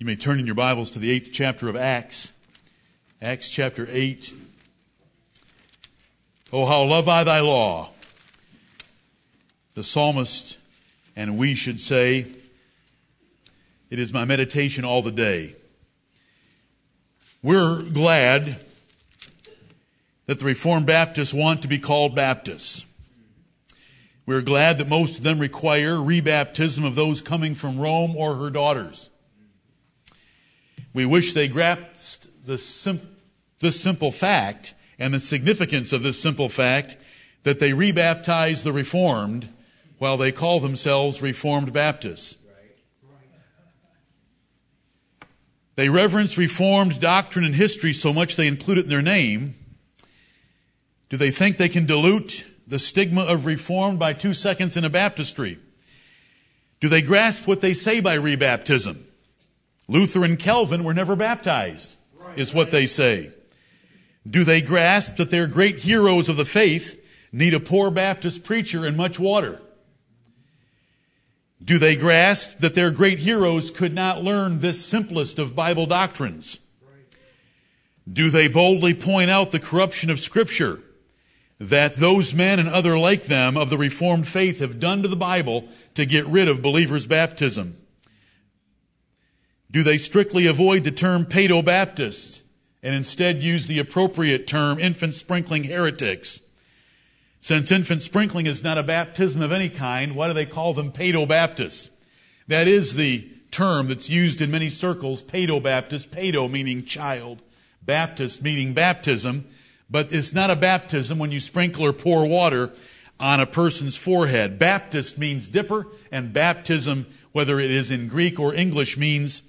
You may turn in your Bibles to the eighth chapter of Acts. Acts chapter 8. Oh, how love I thy law. The psalmist and we should say, it is my meditation all the day. We're glad that the Reformed Baptists want to be called Baptists. We're glad that most of them require rebaptism of those coming from Rome or her daughters. We wish they grasped the sim- this simple fact and the significance of this simple fact that they rebaptize the Reformed while they call themselves Reformed Baptists. They reverence Reformed doctrine and history so much they include it in their name. Do they think they can dilute the stigma of Reformed by two seconds in a baptistry? Do they grasp what they say by rebaptism? Luther and Calvin were never baptized, is what they say. Do they grasp that their great heroes of the faith need a poor Baptist preacher and much water? Do they grasp that their great heroes could not learn this simplest of Bible doctrines? Do they boldly point out the corruption of Scripture that those men and other like them of the Reformed faith have done to the Bible to get rid of believers' baptism? Do they strictly avoid the term paedo-Baptist and instead use the appropriate term infant sprinkling heretics? Since infant sprinkling is not a baptism of any kind, why do they call them paedo-Baptists? That is the term that's used in many circles, paedo-Baptist, paedo meaning child, Baptist meaning baptism, but it's not a baptism when you sprinkle or pour water on a person's forehead. Baptist means dipper, and baptism, whether it is in Greek or English, means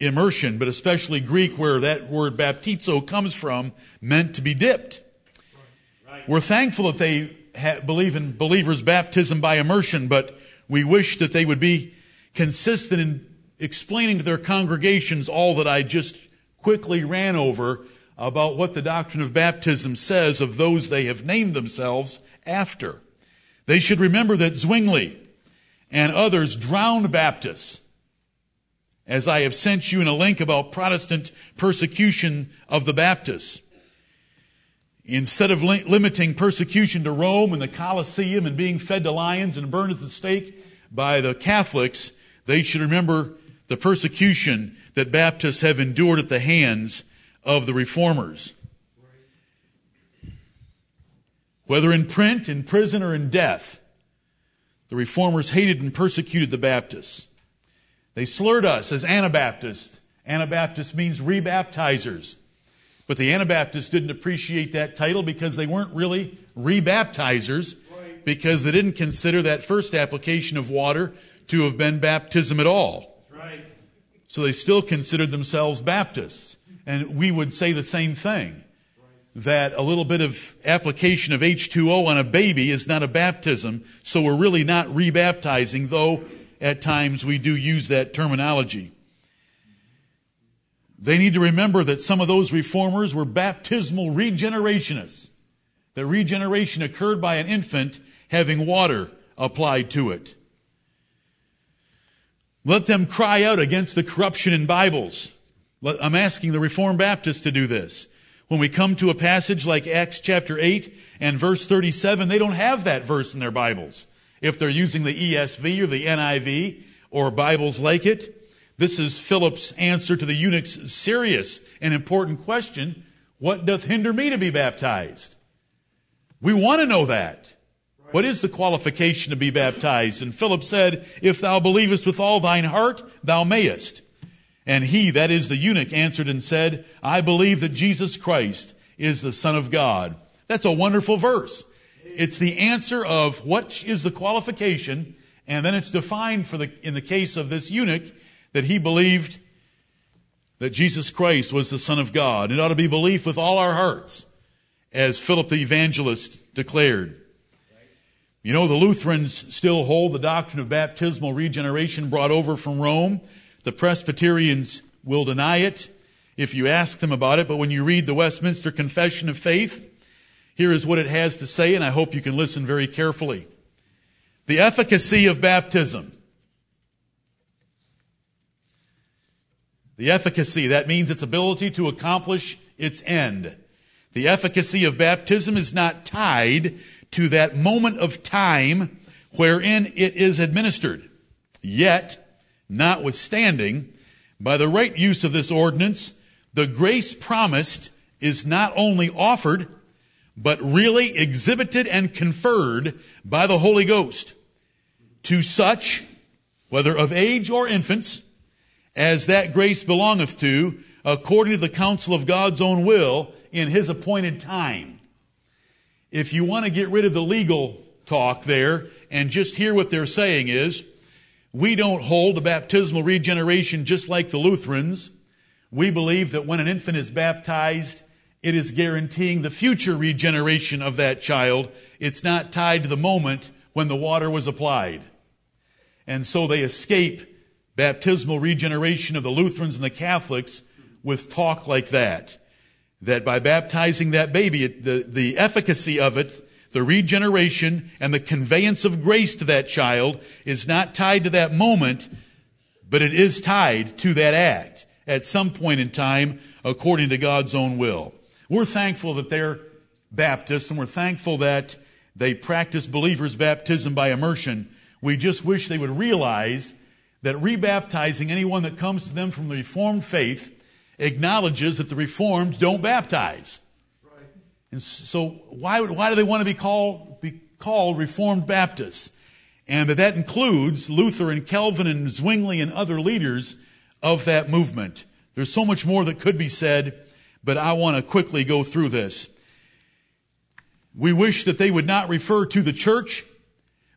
immersion, but especially Greek where that word baptizo comes from, meant to be dipped. We're thankful that they ha- believe in believers' baptism by immersion, but we wish that they would be consistent in explaining to their congregations all that I just quickly ran over about what the doctrine of baptism says of those they have named themselves after. They should remember that Zwingli and others drowned Baptists. As I have sent you in a link about Protestant persecution of the Baptists. Instead of li- limiting persecution to Rome and the Colosseum and being fed to lions and burned at the stake by the Catholics, they should remember the persecution that Baptists have endured at the hands of the reformers. Whether in print, in prison, or in death, the reformers hated and persecuted the Baptists. They slurred us as Anabaptists. Anabaptist means rebaptizers. But the Anabaptists didn't appreciate that title because they weren't really rebaptizers because they didn't consider that first application of water to have been baptism at all. Right. So they still considered themselves Baptists. And we would say the same thing. That a little bit of application of H2O on a baby is not a baptism, so we're really not rebaptizing, though at times we do use that terminology. They need to remember that some of those reformers were baptismal regenerationists. That regeneration occurred by an infant having water applied to it. Let them cry out against the corruption in Bibles. I'm asking the Reformed Baptists to do this. When we come to a passage like Acts chapter 8 and verse 37, they don't have that verse in their Bibles. If they're using the ESV or the NIV or Bibles like it, this is Philip's answer to the eunuch's serious and important question, what doth hinder me to be baptized? We want to know that. What is the qualification to be baptized? And Philip said, if thou believest with all thine heart, thou mayest. And he, that is the eunuch, answered and said, I believe that Jesus Christ is the Son of God. That's a wonderful verse. It's the answer of what is the qualification, and then it's defined for the, in the case of this eunuch, that he believed that Jesus Christ was the Son of God. It ought to be belief with all our hearts, as Philip the evangelist declared. You know, the Lutherans still hold the doctrine of baptismal regeneration brought over from Rome. The Presbyterians will deny it if you ask them about it, but when you read the Westminster Confession of Faith, here is what it has to say, and I hope you can listen very carefully. The efficacy of baptism. The efficacy, that means its ability to accomplish its end. The efficacy of baptism is not tied to that moment of time wherein it is administered. Yet, notwithstanding, by the right use of this ordinance, the grace promised is not only offered, but really exhibited and conferred by the Holy Ghost to such, whether of age or infants, as that grace belongeth to, according to the counsel of God's own will in His appointed time. If you want to get rid of the legal talk there and just hear what they're saying is, we don't hold the baptismal regeneration just like the Lutherans. We believe that when an infant is baptized, it is guaranteeing the future regeneration of that child. It's not tied to the moment when the water was applied. And so they escape baptismal regeneration of the Lutherans and the Catholics with talk like that. That by baptizing that baby, the, the efficacy of it, the regeneration and the conveyance of grace to that child is not tied to that moment, but it is tied to that act at some point in time according to God's own will. We're thankful that they're Baptists and we're thankful that they practice believers' baptism by immersion. We just wish they would realize that rebaptizing anyone that comes to them from the Reformed faith acknowledges that the Reformed don't baptize. Right. And so why, why do they want to be called, be called Reformed Baptists? And that that includes Luther and Calvin and Zwingli and other leaders of that movement. There's so much more that could be said, but I want to quickly go through this. We wish that they would not refer to the church,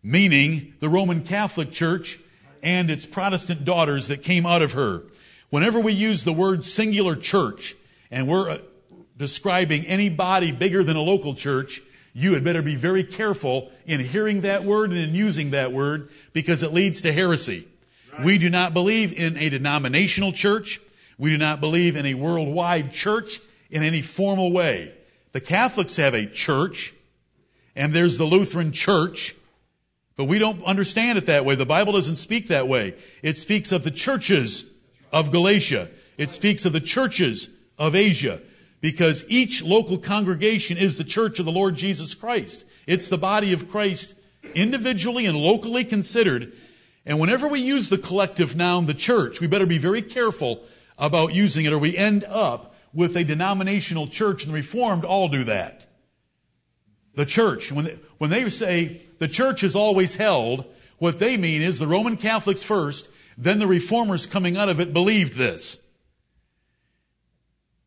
meaning the Roman Catholic Church and its Protestant daughters that came out of her. Whenever we use the word singular church, and we're uh, describing any body bigger than a local church, you had better be very careful in hearing that word and in using that word because it leads to heresy. Right. We do not believe in a denominational church. We do not believe in a worldwide church in any formal way. The Catholics have a church, and there's the Lutheran church, but we don't understand it that way. The Bible doesn't speak that way. It speaks of the churches of Galatia. It speaks of the churches of Asia because each local congregation is the church of the Lord Jesus Christ. It's the body of Christ individually and locally considered. And whenever we use the collective noun, the church, we better be very careful about using it or we end up with a denominational church and the Reformed all do that. The church, when they, when they say the church is always held, what they mean is the Roman Catholics first then the reformers coming out of it believed this.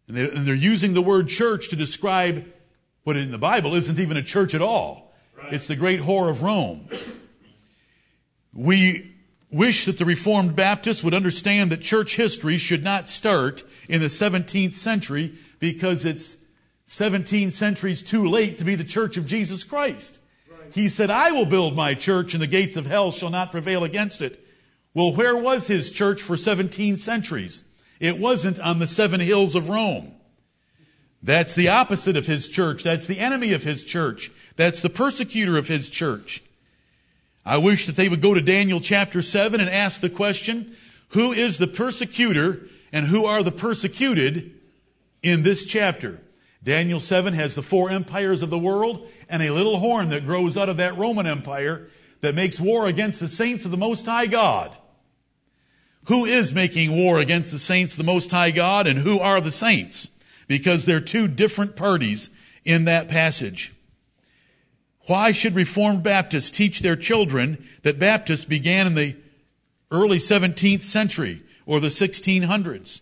And, they, are using the word church to describe what in the Bible isn't even a church at all. Right. It's the great whore of Rome. We wish that the Reformed Baptists would understand that church history should not start in the 17th century because it's 17 centuries too late to be the church of Jesus Christ. Right. He said, I will build my church and the gates of hell shall not prevail against it. Well, where was his church for 17 centuries? It wasn't on the seven hills of Rome. That's the opposite of his church. That's the enemy of his church. That's the persecutor of his church. I wish that they would go to Daniel chapter 7 and ask the question, who is the persecutor and who are the persecuted in this chapter? Daniel 7 has the four empires of the world and a little horn that grows out of that Roman empire that makes war against the saints of the Most High God. Who is making war against the saints, of the Most High God, and who are the saints? Because they're two different parties in that passage. Why should Reformed Baptists teach their children that Baptists began in the early 17th century or the 1600s?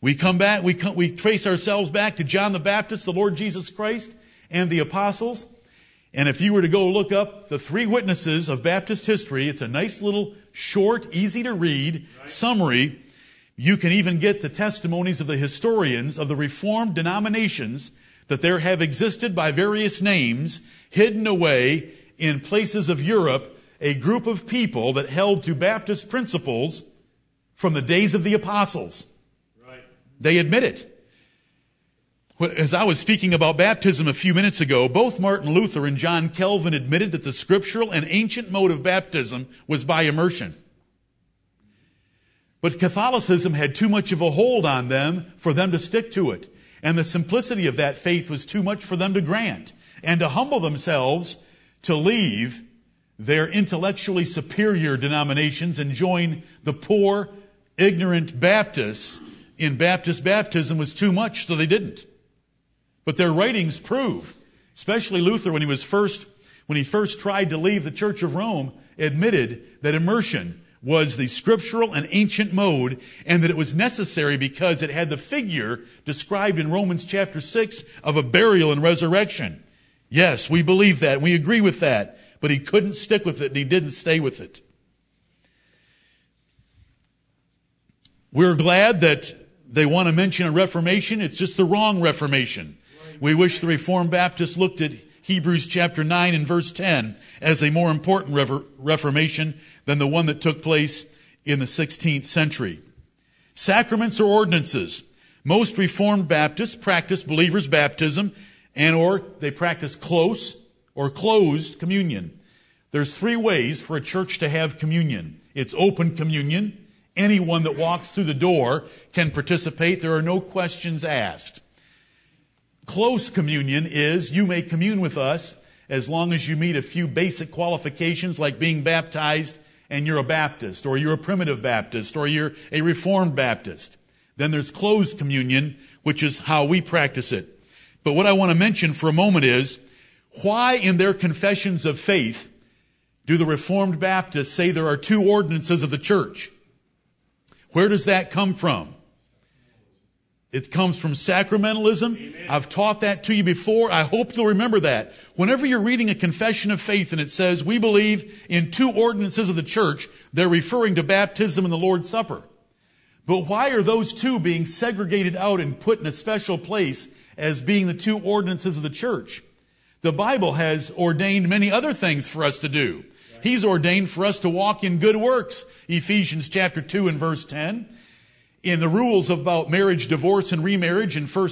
We come back, we, come, we trace ourselves back to John the Baptist, the Lord Jesus Christ, and the apostles. And if you were to go look up the three witnesses of Baptist history, it's a nice little short, easy to read right. summary. You can even get the testimonies of the historians of the Reformed denominations that there have existed by various names hidden away in places of Europe a group of people that held to Baptist principles from the days of the apostles. Right. They admit it. As I was speaking about baptism a few minutes ago, both Martin Luther and John Calvin admitted that the scriptural and ancient mode of baptism was by immersion. But Catholicism had too much of a hold on them for them to stick to it. And the simplicity of that faith was too much for them to grant. And to humble themselves to leave their intellectually superior denominations and join the poor, ignorant Baptists in Baptist baptism was too much, so they didn't. But their writings prove, especially Luther when he was first, when he first tried to leave the Church of Rome, admitted that immersion was the scriptural and ancient mode and that it was necessary because it had the figure described in Romans chapter 6 of a burial and resurrection. Yes, we believe that. We agree with that. But he couldn't stick with it and he didn't stay with it. We're glad that they want to mention a reformation. It's just the wrong reformation. We wish the Reformed Baptists looked at Hebrews chapter 9 and verse 10 as a more important reformation than the one that took place in the 16th century. Sacraments or ordinances. Most Reformed Baptists practice believers' baptism and or they practice close or closed communion. There's three ways for a church to have communion. It's open communion. Anyone that walks through the door can participate. There are no questions asked. Close communion is you may commune with us as long as you meet a few basic qualifications like being baptized and you're a Baptist or you're a primitive Baptist or you're a Reformed Baptist. Then there's closed communion, which is how we practice it. But what I want to mention for a moment is why in their confessions of faith do the Reformed Baptists say there are two ordinances of the church? Where does that come from? It comes from sacramentalism. Amen. I've taught that to you before. I hope you'll remember that. Whenever you're reading a confession of faith and it says, we believe in two ordinances of the church, they're referring to baptism and the Lord's Supper. But why are those two being segregated out and put in a special place as being the two ordinances of the church? The Bible has ordained many other things for us to do. He's ordained for us to walk in good works. Ephesians chapter 2 and verse 10. In the rules about marriage, divorce, and remarriage in 1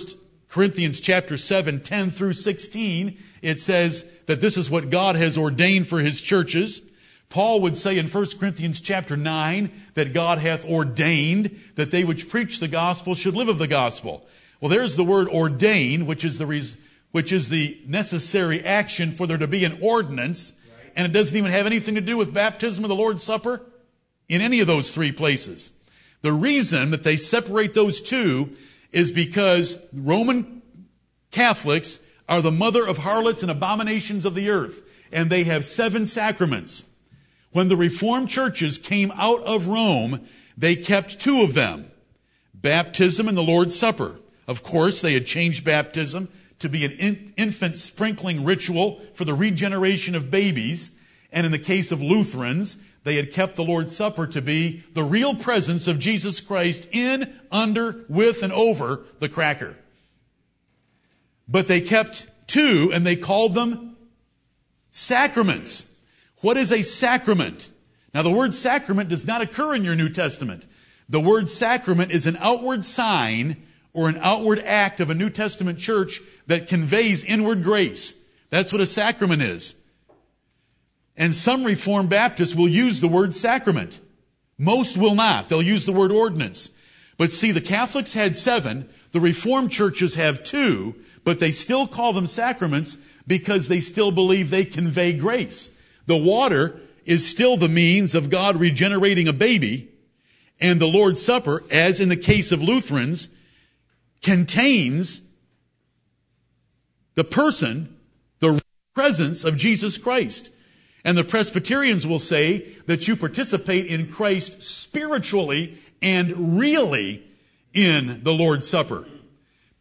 Corinthians chapter 7, 10 through 16, it says that this is what God has ordained for his churches. Paul would say in 1 Corinthians chapter 9 that God hath ordained that they which preach the gospel should live of the gospel. Well, there's the word ordain, which is the, res- which is the necessary action for there to be an ordinance and it doesn't even have anything to do with baptism or the Lord's Supper in any of those three places. The reason that they separate those two is because Roman Catholics are the mother of harlots and abominations of the earth, and they have seven sacraments. When the Reformed churches came out of Rome, they kept two of them baptism and the Lord's Supper. Of course, they had changed baptism to be an in, infant sprinkling ritual for the regeneration of babies. And in the case of Lutherans, they had kept the Lord's Supper to be the real presence of Jesus Christ in, under, with, and over the cracker. But they kept two and they called them sacraments. What is a sacrament? Now the word sacrament does not occur in your New Testament. The word sacrament is an outward sign or an outward act of a New Testament church that conveys inward grace. That's what a sacrament is. And some Reformed Baptists will use the word sacrament. Most will not. They'll use the word ordinance. But see, the Catholics had seven, the Reformed churches have two, but they still call them sacraments because they still believe they convey grace. The water is still the means of God regenerating a baby, and the Lord's Supper, as in the case of Lutherans, contains the person, the presence of Jesus Christ. And the Presbyterians will say that you participate in Christ spiritually and really in the Lord's Supper.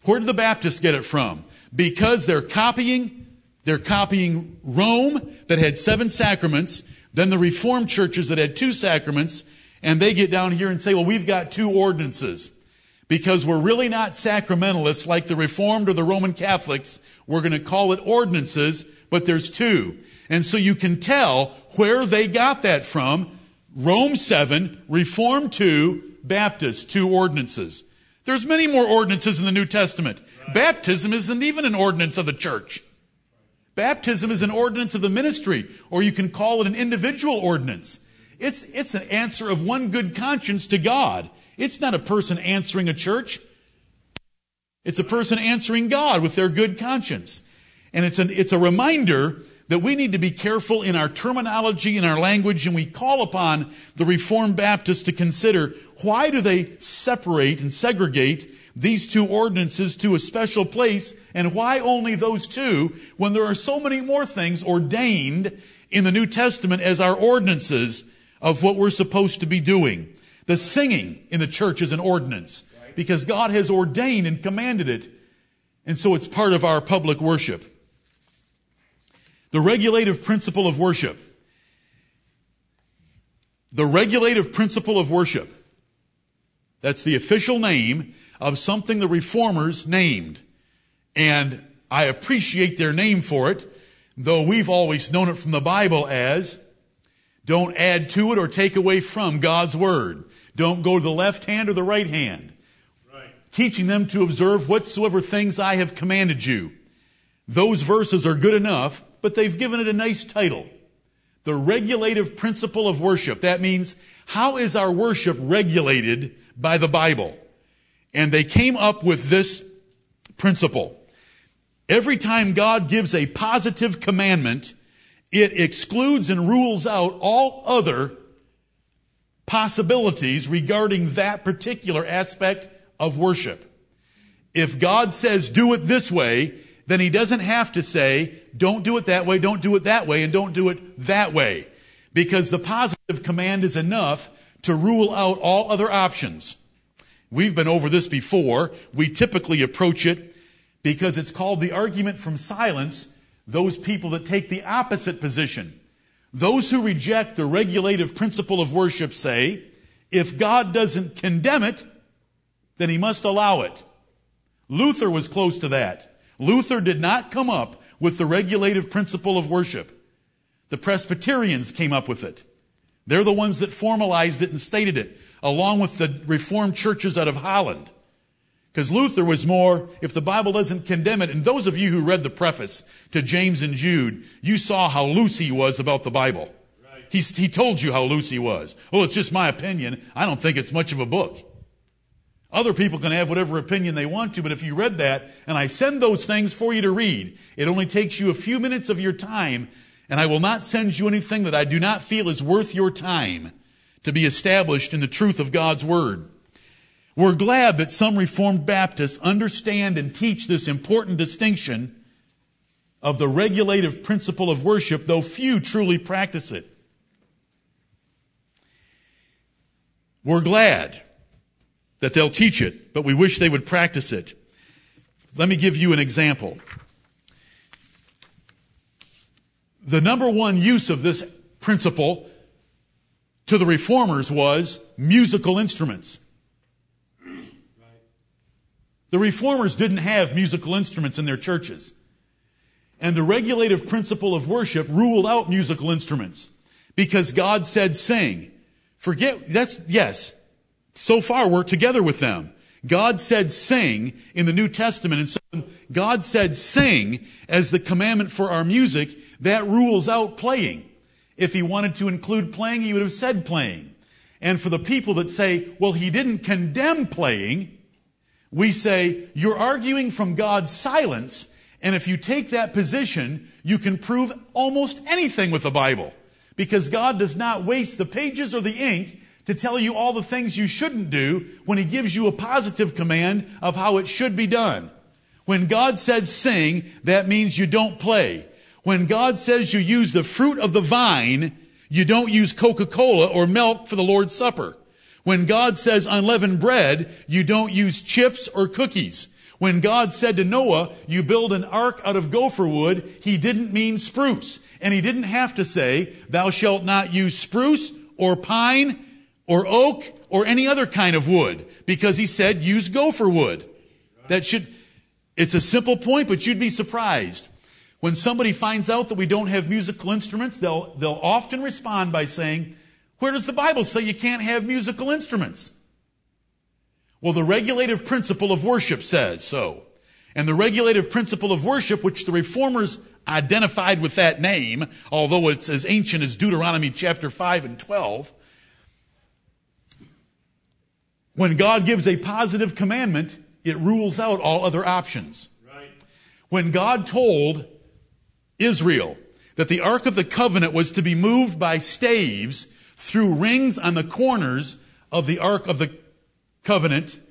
Where did the Baptists get it from? Because they're copying, they're copying Rome that had seven sacraments, then the Reformed churches that had two sacraments, and they get down here and say, well, we've got two ordinances because we're really not sacramentalists like the Reformed or the Roman Catholics. We're going to call it ordinances, but there's two. And so you can tell where they got that from. Rome 7, Reformed 2, Baptist 2 ordinances. There's many more ordinances in the New Testament. Right. Baptism isn't even an ordinance of the church. Baptism is an ordinance of the ministry, or you can call it an individual ordinance. It's, it's an answer of one good conscience to God. It's not a person answering a church. It's a person answering God with their good conscience. And it's, an, it's a reminder that we need to be careful in our terminology in our language, and we call upon the Reformed Baptists to consider why do they separate and segregate these two ordinances to a special place, and why only those two when there are so many more things ordained in the New Testament as our ordinances of what we're supposed to be doing. The singing in the church is an ordinance because God has ordained and commanded it, and so it's part of our public worship. The regulative principle of worship. The regulative principle of worship. That's the official name of something the reformers named. And I appreciate their name for it, though we've always known it from the Bible as don't add to it or take away from God's Word. Don't go to the left hand or the right hand. Right. Teaching them to observe whatsoever things I have commanded you. Those verses are good enough, but they've given it a nice title. The regulative principle of worship. That means, how is our worship regulated by the Bible? And they came up with this principle. Every time God gives a positive commandment, it excludes and rules out all other possibilities regarding that particular aspect of worship. If God says do it this way, then he doesn't have to say, don't do it that way, don't do it that way, and don't do it that way. Because the positive command is enough to rule out all other options. We've been over this before. We typically approach it because it's called the argument from silence, those people that take the opposite position. Those who reject the regulative principle of worship say, if God doesn't condemn it, then he must allow it. Luther was close to that. Luther did not come up with the regulative principle of worship. The Presbyterians came up with it. They're the ones that formalized it and stated it, along with the Reformed churches out of Holland. Because Luther was more, if the Bible doesn't condemn it, and those of you who read the preface to James and Jude, you saw how loose he was about the Bible. Right. He, he told you how loose he was. Oh, it's just my opinion. I don't think it's much of a book. Other people can have whatever opinion they want to, but if you read that, and I send those things for you to read, it only takes you a few minutes of your time, and I will not send you anything that I do not feel is worth your time to be established in the truth of God's Word. We're glad that some Reformed Baptists understand and teach this important distinction of the regulative principle of worship, though few truly practice it. We're glad that they'll teach it, but we wish they would practice it. Let me give you an example. The number one use of this principle to the reformers was musical instruments. The reformers didn't have musical instruments in their churches. And the regulative principle of worship ruled out musical instruments because God said sing. Forget, that's, yes, so far, we're together with them. God said sing in the New Testament. And so God said sing as the commandment for our music. That rules out playing. If he wanted to include playing, he would have said playing. And for the people that say, well, he didn't condemn playing, we say, you're arguing from God's silence. And if you take that position, you can prove almost anything with the Bible. Because God does not waste the pages or the ink to tell you all the things you shouldn't do when he gives you a positive command of how it should be done. When God says sing, that means you don't play. When God says you use the fruit of the vine, you don't use Coca-Cola or milk for the Lord's Supper. When God says unleavened bread, you don't use chips or cookies. When God said to Noah, you build an ark out of gopher wood, he didn't mean spruce. And he didn't have to say, thou shalt not use spruce or pine or oak or any other kind of wood because he said use gopher wood. That should, it's a simple point, but you'd be surprised. When somebody finds out that we don't have musical instruments, they'll, they'll often respond by saying, where does the Bible say you can't have musical instruments? Well, the regulative principle of worship says so. And the regulative principle of worship, which the reformers identified with that name, although it's as ancient as Deuteronomy chapter 5 and 12, when God gives a positive commandment, it rules out all other options. Right. When God told Israel that the Ark of the Covenant was to be moved by staves through rings on the corners of the Ark of the Covenant,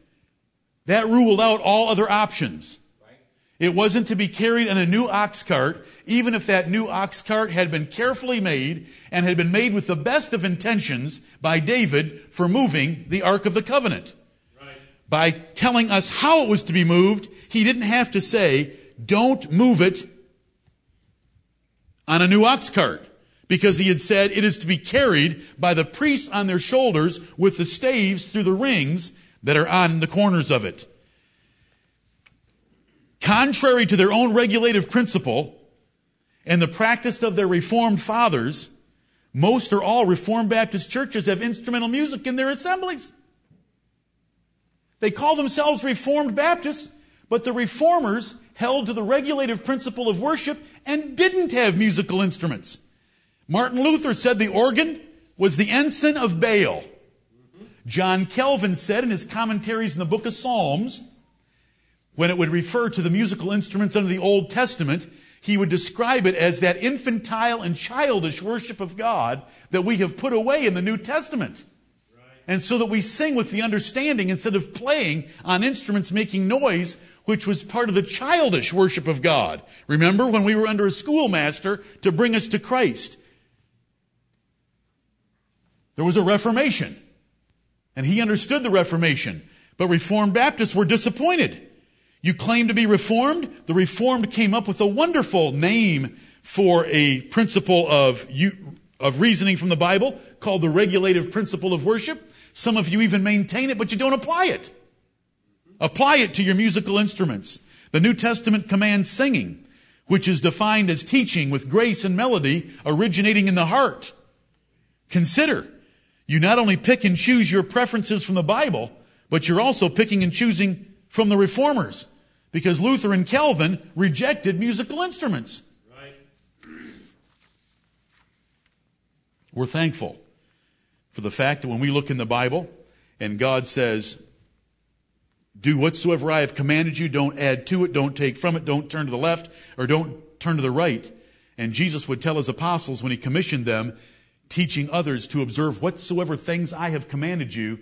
that ruled out all other options. It wasn't to be carried in a new ox cart, even if that new ox cart had been carefully made and had been made with the best of intentions by David for moving the Ark of the Covenant. Right. By telling us how it was to be moved, he didn't have to say, don't move it on a new ox cart. Because he had said it is to be carried by the priests on their shoulders with the staves through the rings that are on the corners of it. Contrary to their own regulative principle and the practice of their Reformed fathers, most or all Reformed Baptist churches have instrumental music in their assemblies. They call themselves Reformed Baptists, but the Reformers held to the regulative principle of worship and didn't have musical instruments. Martin Luther said the organ was the ensign of Baal. John Calvin said in his commentaries in the book of Psalms when it would refer to the musical instruments under the Old Testament, he would describe it as that infantile and childish worship of God that we have put away in the New Testament. Right. And so that we sing with the understanding instead of playing on instruments making noise, which was part of the childish worship of God. Remember when we were under a schoolmaster to bring us to Christ? There was a Reformation. And he understood the Reformation. But Reformed Baptists were disappointed. You claim to be Reformed? The Reformed came up with a wonderful name for a principle of, of reasoning from the Bible called the regulative principle of worship. Some of you even maintain it, but you don't apply it. Apply it to your musical instruments. The New Testament commands singing, which is defined as teaching with grace and melody originating in the heart. Consider, you not only pick and choose your preferences from the Bible, but you're also picking and choosing from the reformers because Luther and Calvin rejected musical instruments. Right. We're thankful for the fact that when we look in the Bible and God says, do whatsoever I have commanded you, don't add to it, don't take from it, don't turn to the left, or don't turn to the right. And Jesus would tell his apostles when he commissioned them, teaching others to observe whatsoever things I have commanded you,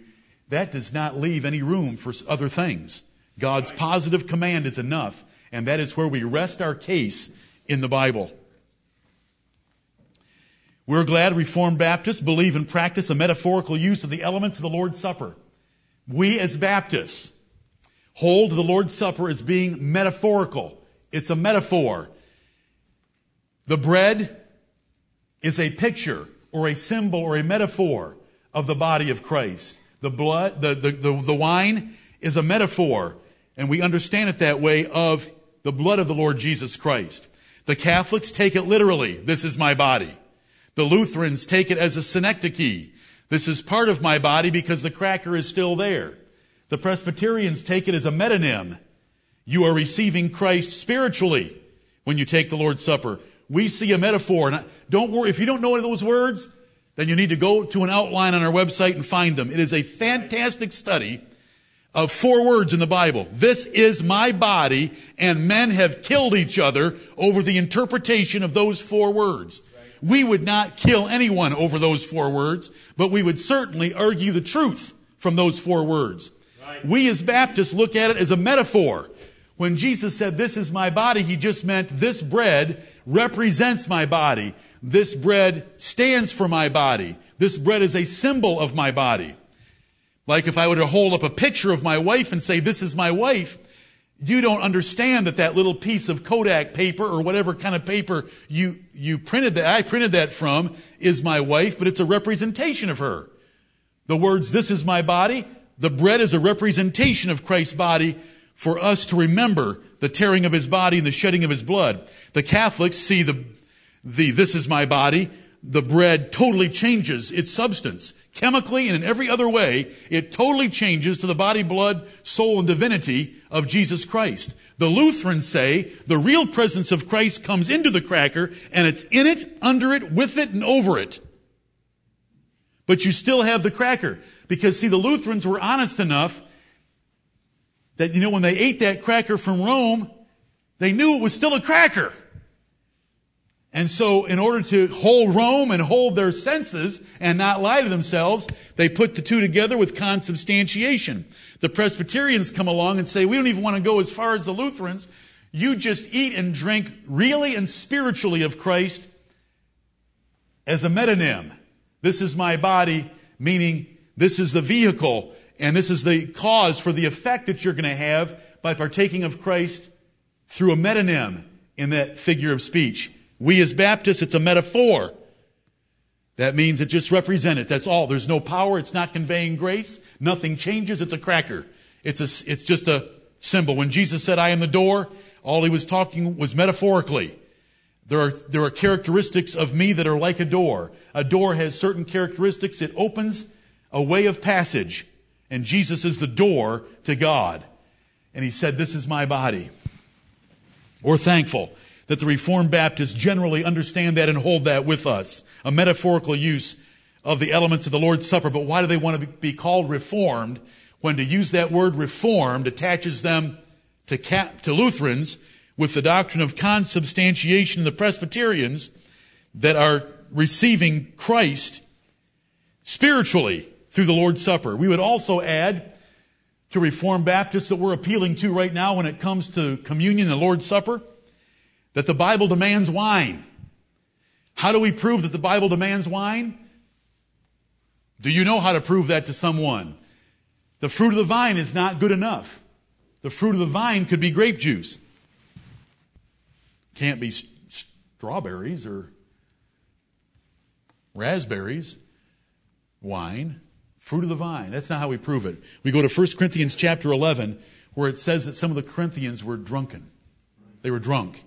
that does not leave any room for other things. God's positive command is enough, and that is where we rest our case in the Bible. We're glad Reformed Baptists believe and practice a metaphorical use of the elements of the Lord's Supper. We as Baptists hold the Lord's Supper as being metaphorical. It's a metaphor. The bread is a picture or a symbol or a metaphor of the body of Christ. The blood, the, the, the, the wine is a metaphor and we understand it that way, of the blood of the Lord Jesus Christ. The Catholics take it literally. This is my body. The Lutherans take it as a synecdoche. This is part of my body because the cracker is still there. The Presbyterians take it as a metonym. You are receiving Christ spiritually when you take the Lord's Supper. We see a metaphor. And don't worry, if you don't know any of those words, then you need to go to an outline on our website and find them. It is a fantastic study of four words in the Bible. This is my body, and men have killed each other over the interpretation of those four words. We would not kill anyone over those four words, but we would certainly argue the truth from those four words. Right. We as Baptists look at it as a metaphor. When Jesus said, this is my body, he just meant this bread represents my body. This bread stands for my body. This bread is a symbol of my body. Like if I were to hold up a picture of my wife and say, this is my wife, you don't understand that that little piece of Kodak paper or whatever kind of paper you, you printed that, I printed that from is my wife, but it's a representation of her. The words, this is my body, the bread is a representation of Christ's body for us to remember the tearing of his body and the shedding of his blood. The Catholics see the, the, this is my body, the bread totally changes its substance. Chemically and in every other way, it totally changes to the body, blood, soul, and divinity of Jesus Christ. The Lutherans say the real presence of Christ comes into the cracker and it's in it, under it, with it, and over it. But you still have the cracker. Because see, the Lutherans were honest enough that, you know, when they ate that cracker from Rome, they knew it was still a cracker. And so in order to hold Rome and hold their senses and not lie to themselves, they put the two together with consubstantiation. The Presbyterians come along and say, we don't even want to go as far as the Lutherans. You just eat and drink really and spiritually of Christ as a metonym. This is my body, meaning this is the vehicle and this is the cause for the effect that you're going to have by partaking of Christ through a metonym in that figure of speech. We as Baptists, it's a metaphor. That means it just represents it. That's all. There's no power. It's not conveying grace. Nothing changes. It's a cracker. It's a, it's just a symbol. When Jesus said, I am the door, all he was talking was metaphorically. There are, there are characteristics of me that are like a door. A door has certain characteristics. It opens a way of passage. And Jesus is the door to God. And he said, this is my body. We're thankful that the Reformed Baptists generally understand that and hold that with us. A metaphorical use of the elements of the Lord's Supper. But why do they want to be called Reformed when to use that word Reformed attaches them to, to Lutherans with the doctrine of consubstantiation, the Presbyterians that are receiving Christ spiritually through the Lord's Supper. We would also add to Reformed Baptists that we're appealing to right now when it comes to communion and the Lord's Supper that the Bible demands wine. How do we prove that the Bible demands wine? Do you know how to prove that to someone? The fruit of the vine is not good enough. The fruit of the vine could be grape juice. Can't be strawberries or raspberries. Wine. Fruit of the vine. That's not how we prove it. We go to 1 Corinthians chapter 11 where it says that some of the Corinthians were drunken. They were drunk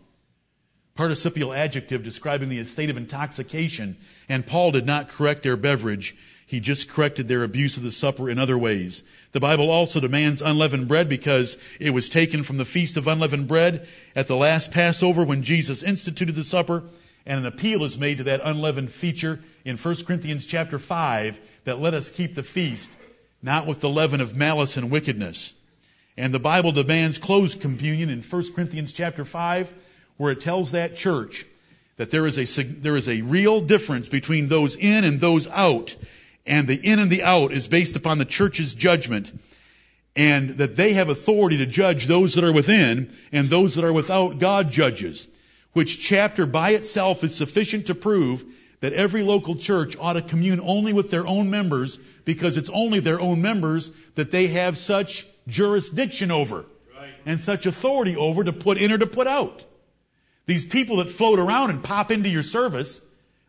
participial adjective describing the state of intoxication, and Paul did not correct their beverage. He just corrected their abuse of the supper in other ways. The Bible also demands unleavened bread because it was taken from the feast of unleavened bread at the last Passover when Jesus instituted the supper, and an appeal is made to that unleavened feature in 1 Corinthians chapter 5 that let us keep the feast, not with the leaven of malice and wickedness. And the Bible demands closed communion in 1 Corinthians chapter 5 where it tells that church that there is a, there is a real difference between those in and those out. And the in and the out is based upon the church's judgment. And that they have authority to judge those that are within and those that are without God judges. Which chapter by itself is sufficient to prove that every local church ought to commune only with their own members because it's only their own members that they have such jurisdiction over right. and such authority over to put in or to put out. These people that float around and pop into your service,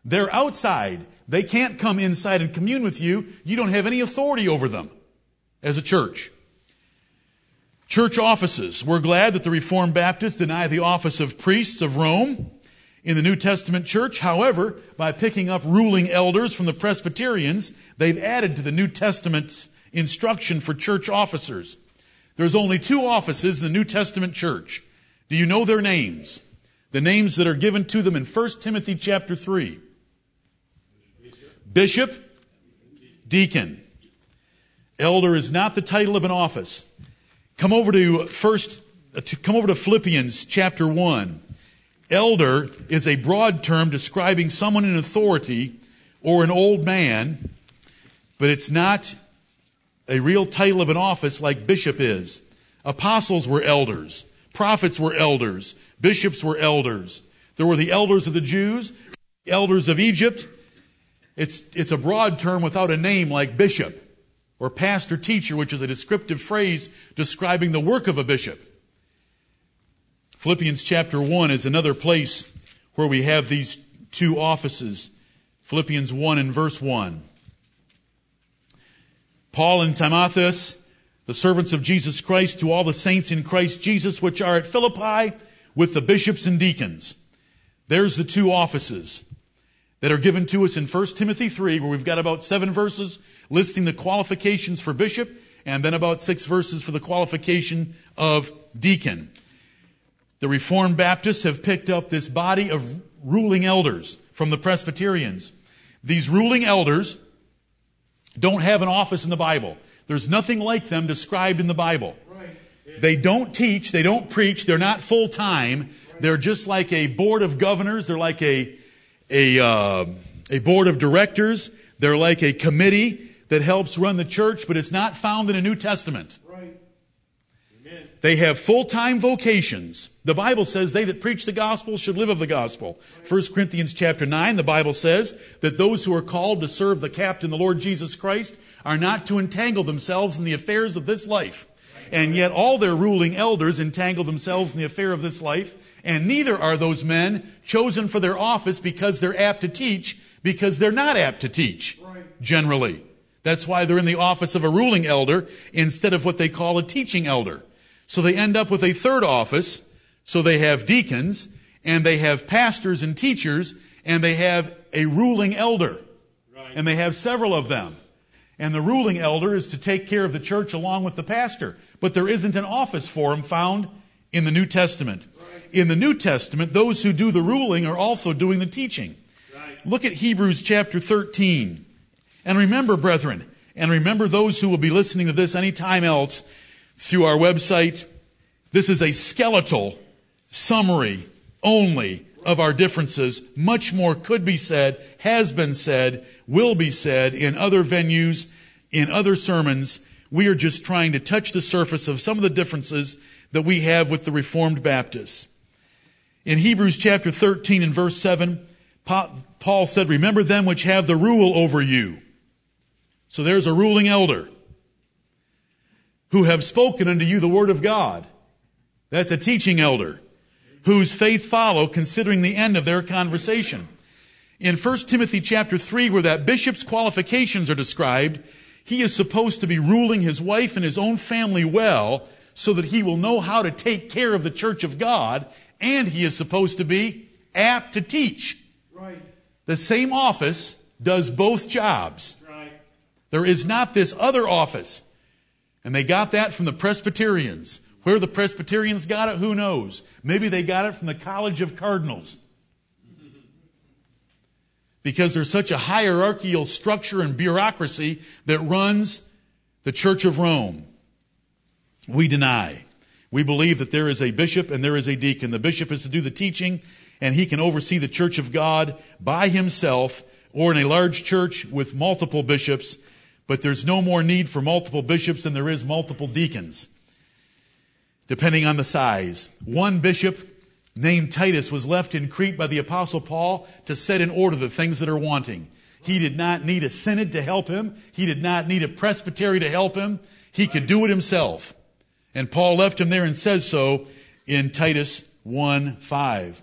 they're outside. They can't come inside and commune with you. You don't have any authority over them as a church. Church offices. We're glad that the Reformed Baptists deny the office of priests of Rome in the New Testament church. However, by picking up ruling elders from the Presbyterians, they've added to the New Testament's instruction for church officers. There's only two offices in the New Testament church. Do you know their names? The names that are given to them in 1 Timothy chapter 3. Bishop, deacon. Elder is not the title of an office. Come over to first, uh, to come over to Philippians chapter 1. Elder is a broad term describing someone in authority or an old man, but it's not a real title of an office like bishop is. Apostles were elders. Prophets were elders. Bishops were elders. There were the elders of the Jews, the elders of Egypt. It's, it's a broad term without a name like bishop or pastor teacher, which is a descriptive phrase describing the work of a bishop. Philippians chapter 1 is another place where we have these two offices. Philippians 1 and verse 1. Paul and Timotheus the servants of Jesus Christ to all the saints in Christ Jesus which are at Philippi with the bishops and deacons. There's the two offices. that are given to us in 1 Timothy 3, where we've got about seven verses listing the qualifications for bishop, and then about six verses for the qualification of deacon. The Reformed Baptists have picked up this body of ruling elders from the Presbyterians. These ruling elders don't have an office in the Bible. There's nothing like them described in the Bible. They don't teach, they don't preach, they're not full time. They're just like a board of governors, they're like a, a, uh, a board of directors, they're like a committee that helps run the church, but it's not found in a New Testament. They have full-time vocations. The Bible says they that preach the gospel should live of the gospel. 1 Corinthians chapter 9, the Bible says that those who are called to serve the captain, the Lord Jesus Christ, are not to entangle themselves in the affairs of this life. And yet all their ruling elders entangle themselves in the affair of this life, and neither are those men chosen for their office because they're apt to teach, because they're not apt to teach, generally. That's why they're in the office of a ruling elder instead of what they call a teaching elder. So they end up with a third office. So they have deacons and they have pastors and teachers and they have a ruling elder. Right. And they have several of them. And the ruling elder is to take care of the church along with the pastor. But there isn't an office for him found in the New Testament. Right. In the New Testament, those who do the ruling are also doing the teaching. Right. Look at Hebrews chapter 13. And remember, brethren, and remember those who will be listening to this anytime else, through our website. This is a skeletal summary only of our differences. Much more could be said, has been said, will be said in other venues, in other sermons. We are just trying to touch the surface of some of the differences that we have with the Reformed Baptists. In Hebrews chapter 13 and verse 7, Paul said, Remember them which have the rule over you. So there's a ruling elder who have spoken unto you the word of God. That's a teaching elder whose faith follow considering the end of their conversation. In 1 Timothy chapter 3 where that bishop's qualifications are described, he is supposed to be ruling his wife and his own family well so that he will know how to take care of the church of God and he is supposed to be apt to teach. Right. The same office does both jobs. Right. There is not this other office and they got that from the Presbyterians. Where the Presbyterians got it, who knows? Maybe they got it from the College of Cardinals. Because there's such a hierarchical structure and bureaucracy that runs the Church of Rome. We deny. We believe that there is a bishop and there is a deacon. The bishop is to do the teaching and he can oversee the church of God by himself or in a large church with multiple bishops but there's no more need for multiple bishops than there is multiple deacons, depending on the size. One bishop named Titus was left in Crete by the apostle Paul to set in order the things that are wanting. He did not need a synod to help him. He did not need a presbytery to help him. He could do it himself. And Paul left him there and says so in Titus 1 5.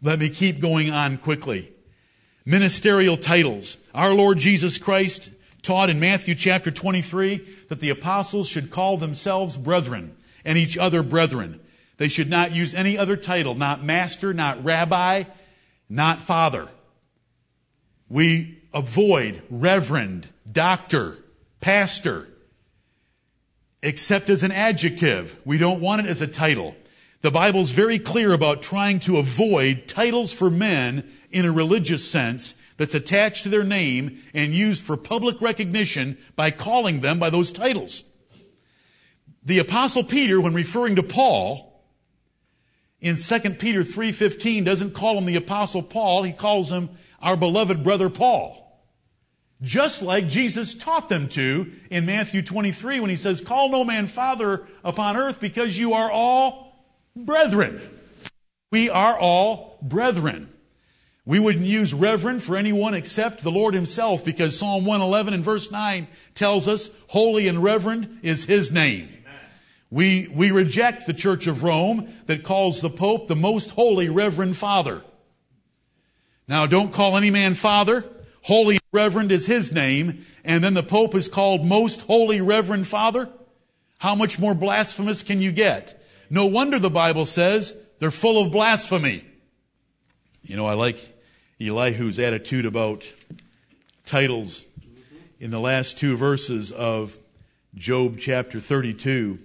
Let me keep going on quickly. Ministerial titles. Our Lord Jesus Christ taught in Matthew chapter 23 that the apostles should call themselves brethren and each other brethren. They should not use any other title, not master, not rabbi, not father. We avoid reverend, doctor, pastor, except as an adjective. We don't want it as a title. The Bible's very clear about trying to avoid titles for men in a religious sense that's attached to their name and used for public recognition by calling them by those titles. The apostle Peter, when referring to Paul, in 2 Peter 3.15 doesn't call him the apostle Paul, he calls him our beloved brother Paul. Just like Jesus taught them to in Matthew 23 when he says, call no man father upon earth because you are all brethren. We are all brethren. We wouldn't use reverend for anyone except the Lord himself because Psalm 111 and verse 9 tells us holy and reverend is his name. We, we reject the Church of Rome that calls the Pope the most holy Reverend Father. Now don't call any man Father. Holy and Reverend is his name. And then the Pope is called Most Holy Reverend Father. How much more blasphemous can you get? No wonder the Bible says they're full of blasphemy. You know, I like Elihu's attitude about titles in the last two verses of Job chapter 32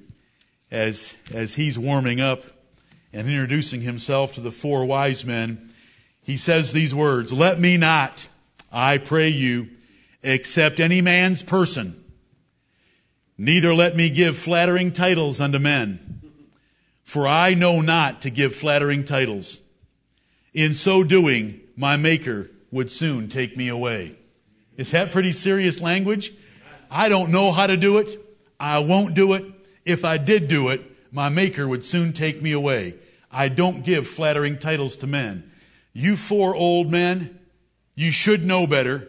as, as he's warming up and introducing himself to the four wise men. He says these words, Let me not, I pray you, accept any man's person, neither let me give flattering titles unto men, for I know not to give flattering titles. In so doing, my Maker would soon take me away. Is that pretty serious language? I don't know how to do it. I won't do it. If I did do it, my Maker would soon take me away. I don't give flattering titles to men. You four old men, you should know better.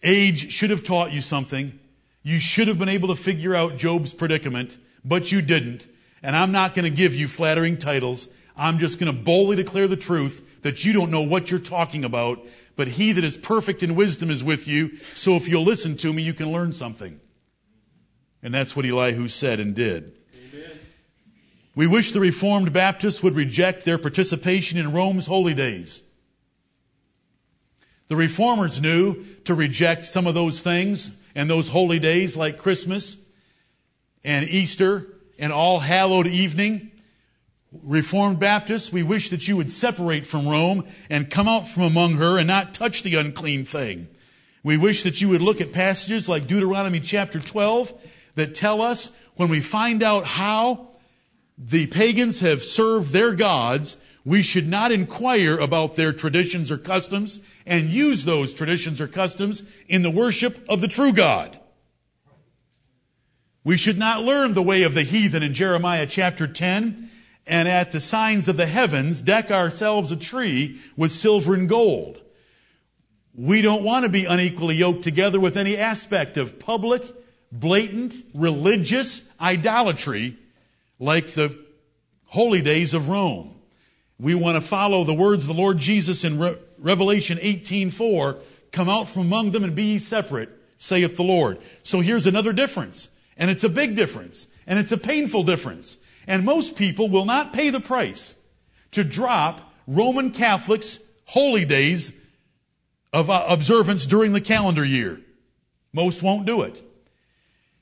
Age should have taught you something. You should have been able to figure out Job's predicament, but you didn't. And I'm not going to give you flattering titles. I'm just going to boldly declare the truth that you don't know what you're talking about, but he that is perfect in wisdom is with you. So if you'll listen to me, you can learn something. And that's what Elihu said and did. Amen. We wish the Reformed Baptists would reject their participation in Rome's holy days. The Reformers knew to reject some of those things and those holy days like Christmas and Easter and All Hallowed Evening Reformed Baptists, we wish that you would separate from Rome and come out from among her and not touch the unclean thing. We wish that you would look at passages like Deuteronomy chapter 12 that tell us when we find out how the pagans have served their gods, we should not inquire about their traditions or customs and use those traditions or customs in the worship of the true God. We should not learn the way of the heathen in Jeremiah chapter 10 and at the signs of the heavens deck ourselves a tree with silver and gold. We don't want to be unequally yoked together with any aspect of public, blatant, religious idolatry like the holy days of Rome. We want to follow the words of the Lord Jesus in Re- Revelation 18:4, come out from among them and be ye separate, saith the Lord. So here's another difference, and it's a big difference, and it's a painful difference. And most people will not pay the price to drop Roman Catholics' holy days of uh, observance during the calendar year. Most won't do it.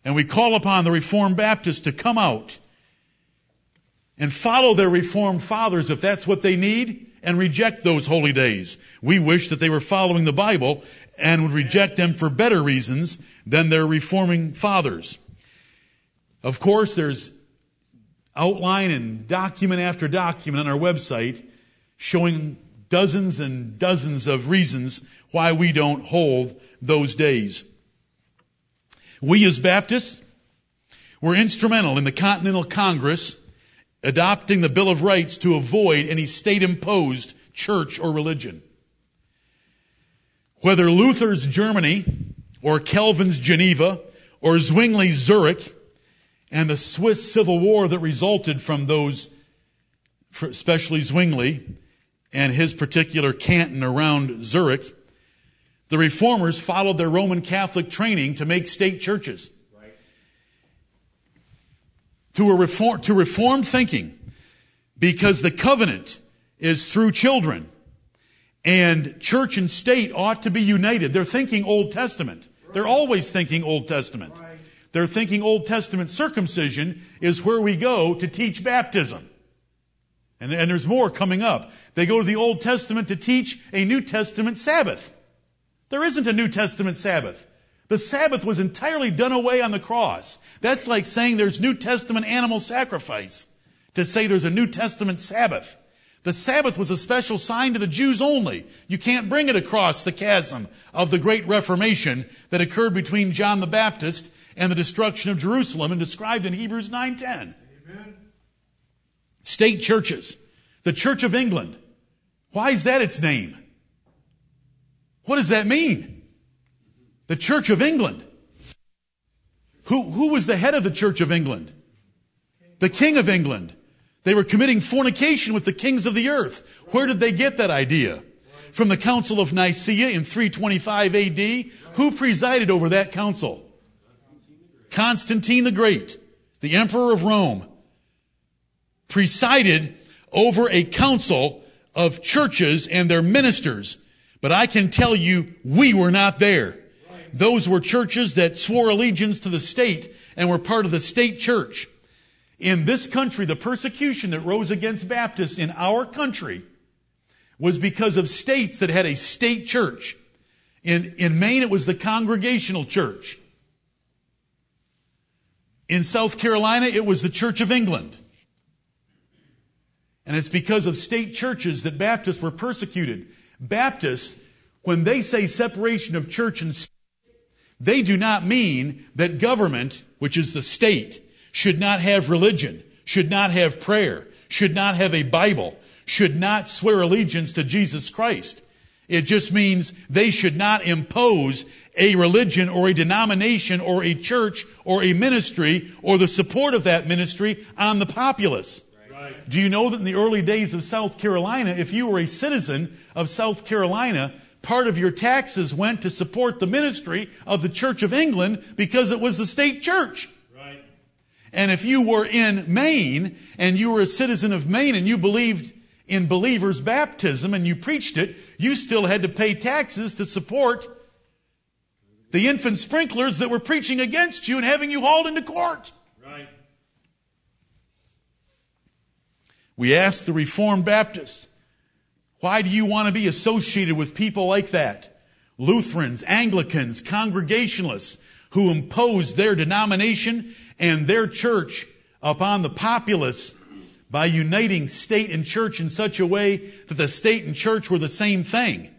And we call upon the Reformed Baptists to come out and follow their Reformed fathers if that's what they need and reject those holy days. We wish that they were following the Bible and would reject them for better reasons than their reforming fathers. Of course, there's outline and document after document on our website showing dozens and dozens of reasons why we don't hold those days. We as Baptists were instrumental in the Continental Congress adopting the Bill of Rights to avoid any state imposed church or religion. Whether Luther's Germany or Calvin's Geneva or Zwingli's Zurich, and the Swiss Civil War that resulted from those, especially Zwingli and his particular canton around Zurich, the reformers followed their Roman Catholic training to make state churches. Right. To, reform, to reform thinking, because the covenant is through children, and church and state ought to be united. They're thinking Old Testament. They're always thinking Old Testament. They're thinking Old Testament circumcision is where we go to teach baptism. And, and there's more coming up. They go to the Old Testament to teach a New Testament Sabbath. There isn't a New Testament Sabbath. The Sabbath was entirely done away on the cross. That's like saying there's New Testament animal sacrifice to say there's a New Testament Sabbath. The Sabbath was a special sign to the Jews only. You can't bring it across the chasm of the great Reformation that occurred between John the Baptist and the destruction of Jerusalem and described in Hebrews 9:10. Amen. State churches. The Church of England. Why is that its name? What does that mean? The Church of England. Who, who was the head of the Church of England? The King of England. They were committing fornication with the kings of the earth. Where did they get that idea? From the Council of Nicaea in 325 AD. Who presided over that council? Constantine the Great, the Emperor of Rome, presided over a council of churches and their ministers But I can tell you, we were not there. Those were churches that swore allegiance to the state and were part of the state church. In this country, the persecution that rose against Baptists in our country was because of states that had a state church. In, in Maine, it was the Congregational Church. In South Carolina, it was the Church of England. And it's because of state churches that Baptists were persecuted. Baptists, when they say separation of church and state, they do not mean that government, which is the state, should not have religion, should not have prayer, should not have a Bible, should not swear allegiance to Jesus Christ. It just means they should not impose a religion or a denomination or a church or a ministry or the support of that ministry on the populace. Right. Do you know that in the early days of South Carolina, if you were a citizen of South Carolina, part of your taxes went to support the ministry of the Church of England because it was the state church. Right. And if you were in Maine and you were a citizen of Maine and you believed in believers' baptism and you preached it, you still had to pay taxes to support the infant sprinklers that were preaching against you and having you hauled into court. Right. We asked the Reformed Baptists, why do you want to be associated with people like that? Lutherans, Anglicans, Congregationalists who impose their denomination and their church upon the populace by uniting state and church in such a way that the state and church were the same thing.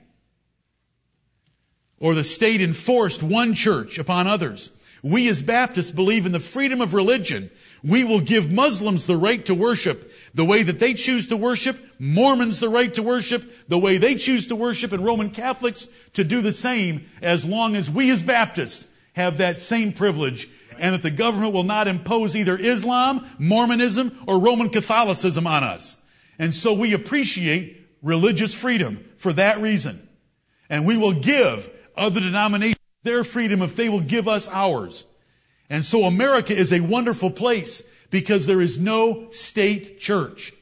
Or the state enforced one church upon others. We as Baptists believe in the freedom of religion. We will give Muslims the right to worship the way that they choose to worship, Mormons the right to worship the way they choose to worship, and Roman Catholics to do the same as long as we as Baptists have that same privilege and that the government will not impose either Islam, Mormonism, or Roman Catholicism on us. And so we appreciate religious freedom for that reason. And we will give other denominations their freedom if they will give us ours. And so America is a wonderful place because there is no state church.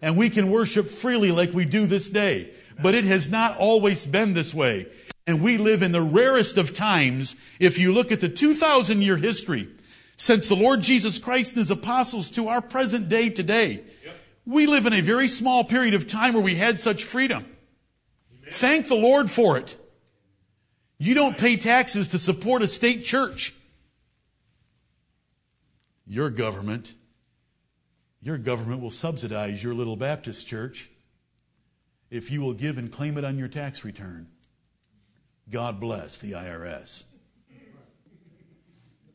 And we can worship freely like we do this day. But it has not always been this way. And we live in the rarest of times. If you look at the 2,000 year history since the Lord Jesus Christ and his apostles to our present day today, yep. we live in a very small period of time where we had such freedom. Amen. Thank the Lord for it. You don't pay taxes to support a state church. Your government, your government will subsidize your little Baptist church if you will give and claim it on your tax return. God bless the IRS.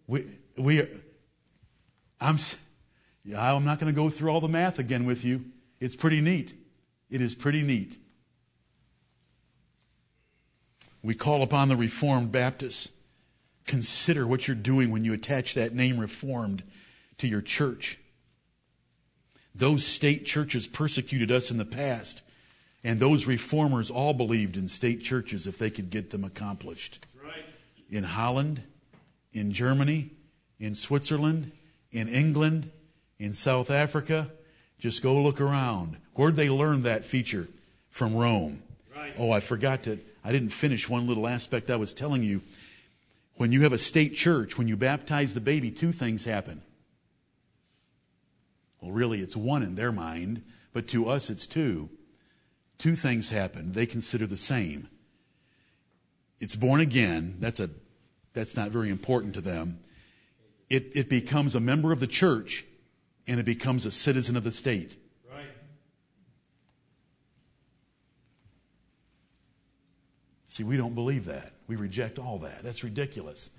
We, we are, I'm, I'm not going to go through all the math again with you. It's pretty neat. It is pretty neat. We call upon the Reformed Baptists. Consider what you're doing when you attach that name Reformed to your church. Those state churches persecuted us in the past. And those reformers all believed in state churches if they could get them accomplished. Right. In Holland, in Germany, in Switzerland, in England, in South Africa. Just go look around. Where'd they learn that feature? From Rome. Right. Oh, I forgot to, I didn't finish one little aspect I was telling you. When you have a state church, when you baptize the baby, two things happen. Well, really, it's one in their mind, but to us, it's two two things happen. They consider the same. It's born again. That's a that's not very important to them. It it becomes a member of the church and it becomes a citizen of the state. Right. See, we don't believe that. We reject all that. That's ridiculous.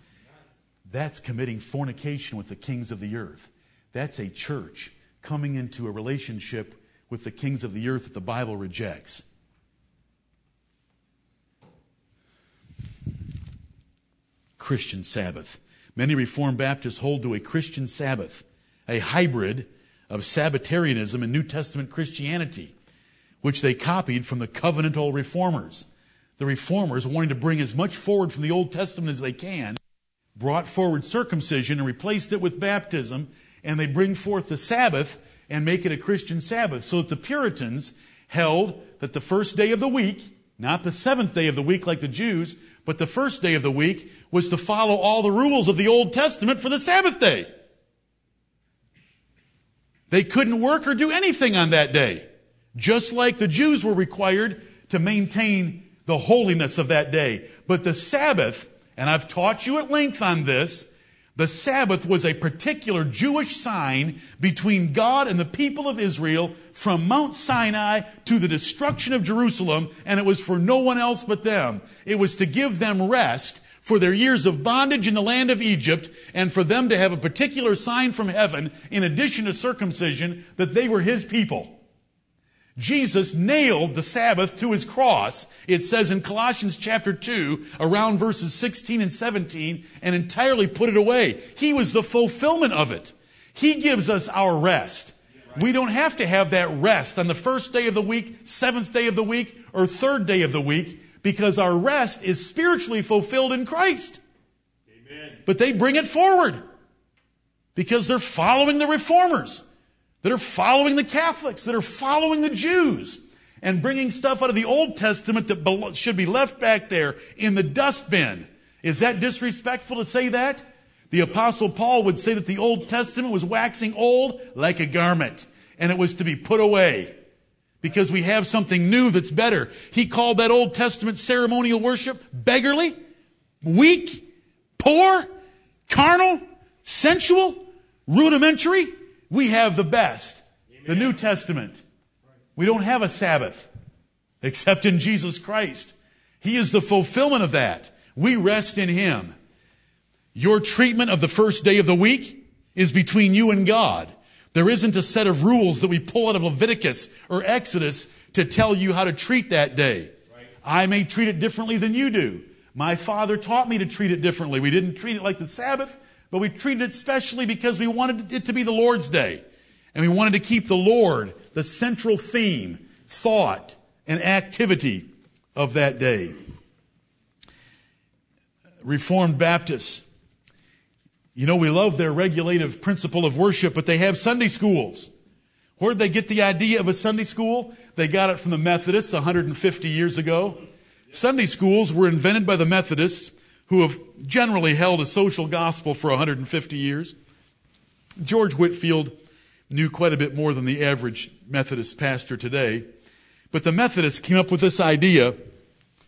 That's committing fornication with the kings of the earth. That's a church coming into a relationship with the kings of the earth that the Bible rejects. Christian Sabbath. Many Reformed Baptists hold to a Christian Sabbath, a hybrid of Sabbatarianism and New Testament Christianity, which they copied from the covenantal reformers. The reformers, wanting to bring as much forward from the Old Testament as they can, brought forward circumcision and replaced it with baptism, and they bring forth the Sabbath and make it a Christian Sabbath. So that the Puritans held that the first day of the week Not the seventh day of the week like the Jews, but the first day of the week was to follow all the rules of the Old Testament for the Sabbath day. They couldn't work or do anything on that day. Just like the Jews were required to maintain the holiness of that day. But the Sabbath, and I've taught you at length on this, the Sabbath was a particular Jewish sign between God and the people of Israel from Mount Sinai to the destruction of Jerusalem, and it was for no one else but them. It was to give them rest for their years of bondage in the land of Egypt, and for them to have a particular sign from heaven, in addition to circumcision, that they were His people. Jesus nailed the Sabbath to his cross. It says in Colossians chapter 2, around verses 16 and 17, and entirely put it away. He was the fulfillment of it. He gives us our rest. We don't have to have that rest on the first day of the week, seventh day of the week, or third day of the week, because our rest is spiritually fulfilled in Christ. Amen. But they bring it forward because they're following the reformers that are following the Catholics, that are following the Jews, and bringing stuff out of the Old Testament that should be left back there in the dustbin. Is that disrespectful to say that? The apostle Paul would say that the Old Testament was waxing old like a garment, and it was to be put away. Because we have something new that's better. He called that Old Testament ceremonial worship beggarly, weak, poor, carnal, sensual, rudimentary, we have the best. Amen. The New Testament. We don't have a Sabbath except in Jesus Christ. He is the fulfillment of that. We rest in Him. Your treatment of the first day of the week is between you and God. There isn't a set of rules that we pull out of Leviticus or Exodus to tell you how to treat that day. Right. I may treat it differently than you do. My father taught me to treat it differently. We didn't treat it like the Sabbath. But we treated it specially because we wanted it to be the Lord's Day. And we wanted to keep the Lord the central theme, thought, and activity of that day. Reformed Baptists. You know, we love their regulative principle of worship, but they have Sunday schools. Where did they get the idea of a Sunday school? They got it from the Methodists 150 years ago. Sunday schools were invented by the Methodists who have generally held a social gospel for 150 years. George Whitefield knew quite a bit more than the average Methodist pastor today. But the Methodists came up with this idea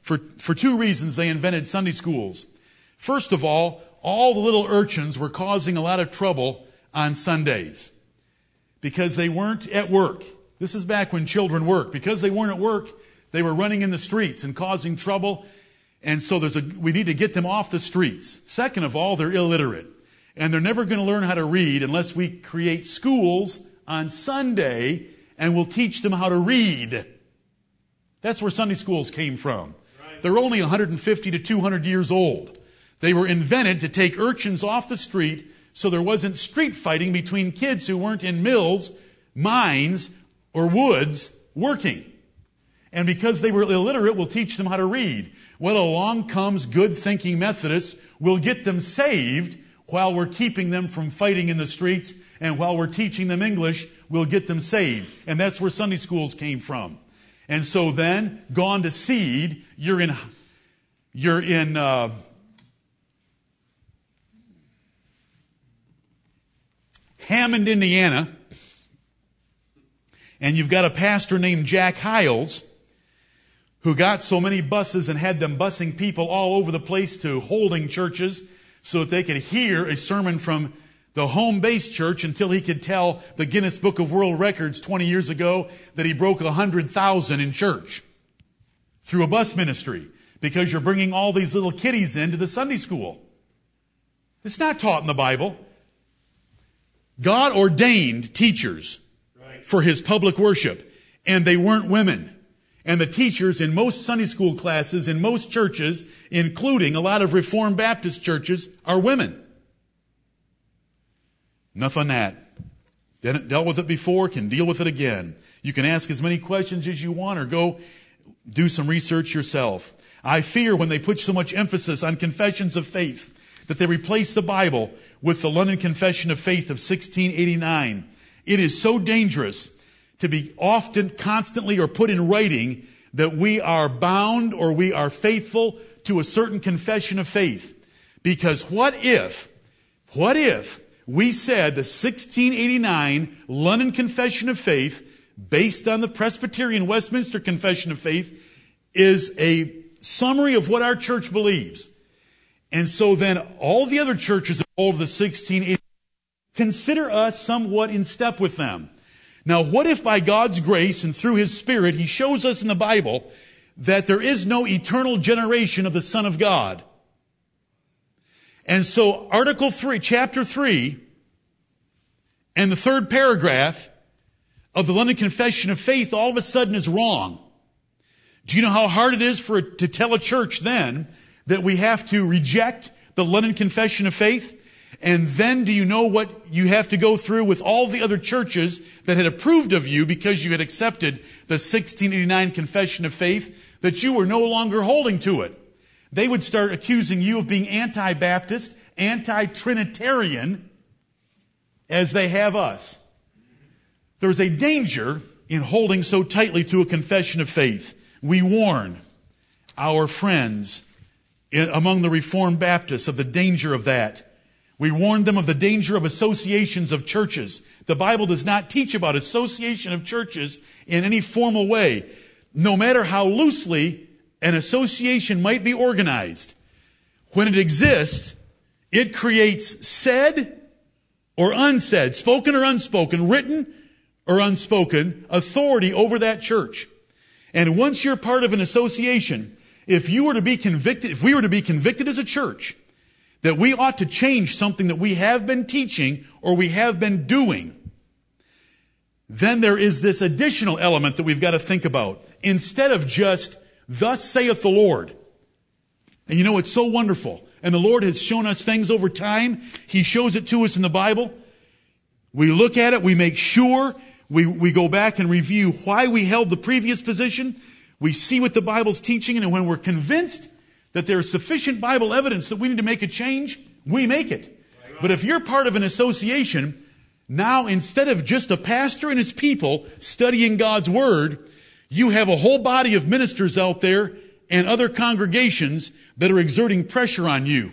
for, for two reasons they invented Sunday schools. First of all, all the little urchins were causing a lot of trouble on Sundays because they weren't at work. This is back when children worked. Because they weren't at work, they were running in the streets and causing trouble and so there's a, we need to get them off the streets. Second of all, they're illiterate. And they're never going to learn how to read unless we create schools on Sunday and we'll teach them how to read. That's where Sunday schools came from. Right. They're only 150 to 200 years old. They were invented to take urchins off the street so there wasn't street fighting between kids who weren't in mills, mines, or woods working. And because they were illiterate, we'll teach them how to read. Well, along comes good thinking Methodists. We'll get them saved while we're keeping them from fighting in the streets. And while we're teaching them English, we'll get them saved. And that's where Sunday schools came from. And so then, gone to seed, you're in, you're in, uh, Hammond, Indiana, and you've got a pastor named Jack Hyles who got so many buses and had them busing people all over the place to holding churches so that they could hear a sermon from the home base church until he could tell the Guinness Book of World Records 20 years ago that he broke 100,000 in church through a bus ministry because you're bringing all these little kiddies into the Sunday school. It's not taught in the Bible. God ordained teachers for his public worship, and they weren't women. And the teachers in most Sunday school classes in most churches, including a lot of Reformed Baptist churches, are women. Enough on that. Dealt with it before, can deal with it again. You can ask as many questions as you want or go do some research yourself. I fear when they put so much emphasis on confessions of faith that they replace the Bible with the London Confession of Faith of 1689. It is so dangerous to be often, constantly, or put in writing that we are bound or we are faithful to a certain confession of faith. Because what if, what if we said the 1689 London Confession of Faith, based on the Presbyterian Westminster Confession of Faith, is a summary of what our church believes. And so then all the other churches of the 1680 consider us somewhat in step with them. Now, what if by God's grace and through His Spirit, He shows us in the Bible that there is no eternal generation of the Son of God? And so, Article 3, Chapter 3, and the third paragraph of the London Confession of Faith all of a sudden is wrong. Do you know how hard it is for to tell a church then that we have to reject the London Confession of Faith? And then do you know what you have to go through with all the other churches that had approved of you because you had accepted the 1689 Confession of Faith that you were no longer holding to it? They would start accusing you of being anti-Baptist, anti-Trinitarian, as they have us. There's a danger in holding so tightly to a confession of faith. We warn our friends among the Reformed Baptists of the danger of that. We warned them of the danger of associations of churches. The Bible does not teach about association of churches in any formal way, no matter how loosely an association might be organized. When it exists, it creates said or unsaid, spoken or unspoken, written or unspoken authority over that church. And once you're part of an association, if you were to be convicted, if we were to be convicted as a church that we ought to change something that we have been teaching or we have been doing, then there is this additional element that we've got to think about. Instead of just, thus saith the Lord. And you know, it's so wonderful. And the Lord has shown us things over time. He shows it to us in the Bible. We look at it, we make sure, we, we go back and review why we held the previous position. We see what the Bible's teaching, and when we're convinced that there's sufficient Bible evidence that we need to make a change, we make it. But if you're part of an association, now instead of just a pastor and his people studying God's Word, you have a whole body of ministers out there and other congregations that are exerting pressure on you.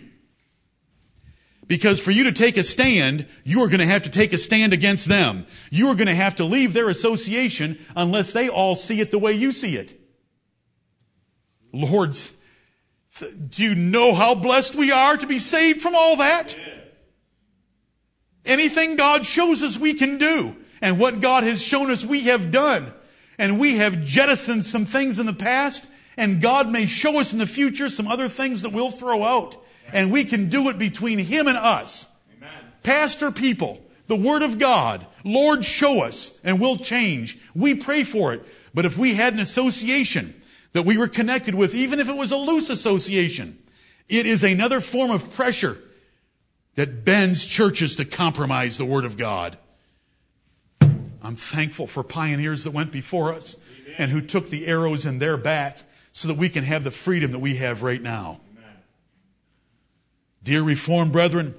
Because for you to take a stand, you are going to have to take a stand against them. You are going to have to leave their association unless they all see it the way you see it. Lords, do you know how blessed we are to be saved from all that? Anything God shows us we can do, and what God has shown us we have done, and we have jettisoned some things in the past, and God may show us in the future some other things that we'll throw out, and we can do it between Him and us. Amen. Pastor people, the Word of God, Lord, show us, and we'll change. We pray for it. But if we had an association that we were connected with, even if it was a loose association. It is another form of pressure that bends churches to compromise the Word of God. I'm thankful for pioneers that went before us Amen. and who took the arrows in their back so that we can have the freedom that we have right now. Amen. Dear Reformed brethren,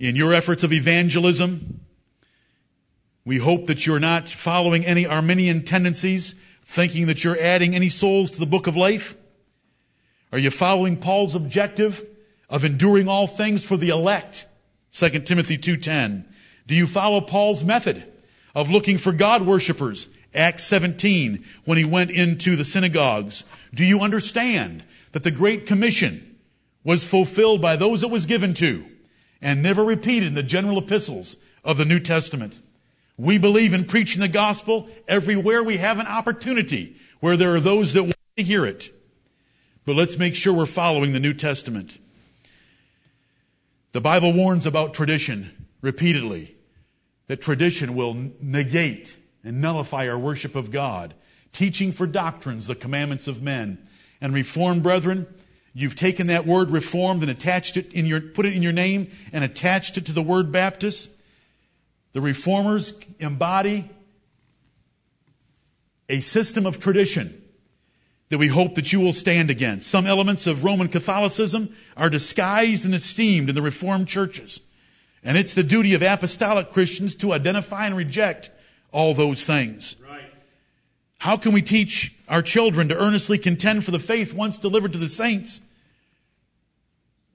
in your efforts of evangelism, we hope that you're not following any Arminian tendencies thinking that you're adding any souls to the book of life? Are you following Paul's objective of enduring all things for the elect? 2 Timothy 2.10. Do you follow Paul's method of looking for God worshippers? Acts 17, when he went into the synagogues. Do you understand that the Great Commission was fulfilled by those it was given to and never repeated in the general epistles of the New Testament? We believe in preaching the gospel everywhere we have an opportunity, where there are those that want to hear it. But let's make sure we're following the New Testament. The Bible warns about tradition repeatedly, that tradition will negate and nullify our worship of God, teaching for doctrines the commandments of men. And reformed brethren, you've taken that word reformed and attached it in your, put it in your name and attached it to the word Baptist. The reformers embody a system of tradition that we hope that you will stand against. Some elements of Roman Catholicism are disguised and esteemed in the Reformed churches. And it's the duty of apostolic Christians to identify and reject all those things. Right. How can we teach our children to earnestly contend for the faith once delivered to the saints?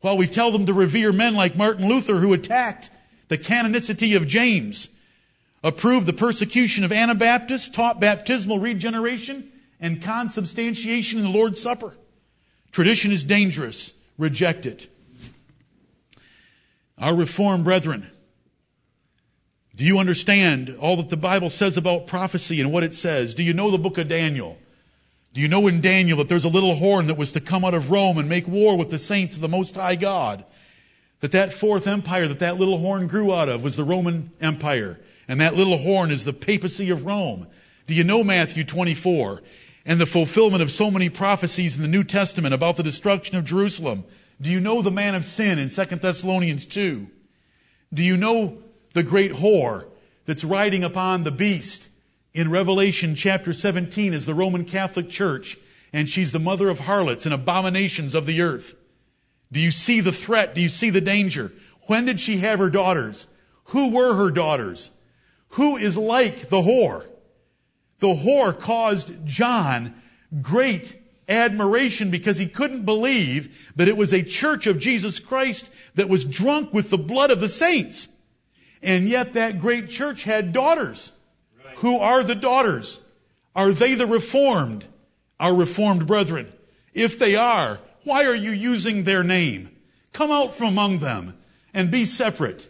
While we tell them to revere men like Martin Luther who attacked the canonicity of James, approved the persecution of Anabaptists, taught baptismal regeneration and consubstantiation in the Lord's Supper. Tradition is dangerous. Reject it. Our Reformed brethren, do you understand all that the Bible says about prophecy and what it says? Do you know the book of Daniel? Do you know in Daniel that there's a little horn that was to come out of Rome and make war with the saints of the Most High God? That that fourth empire that that little horn grew out of was the Roman Empire. And that little horn is the papacy of Rome. Do you know Matthew 24 and the fulfillment of so many prophecies in the New Testament about the destruction of Jerusalem? Do you know the man of sin in 2 Thessalonians 2? Do you know the great whore that's riding upon the beast in Revelation chapter 17 is the Roman Catholic Church, and she's the mother of harlots and abominations of the earth. Do you see the threat? Do you see the danger? When did she have her daughters? Who were her daughters? Who is like the whore? The whore caused John great admiration because he couldn't believe that it was a church of Jesus Christ that was drunk with the blood of the saints. And yet that great church had daughters. Right. Who are the daughters? Are they the reformed? Our reformed brethren? If they are, why are you using their name? Come out from among them and be separate.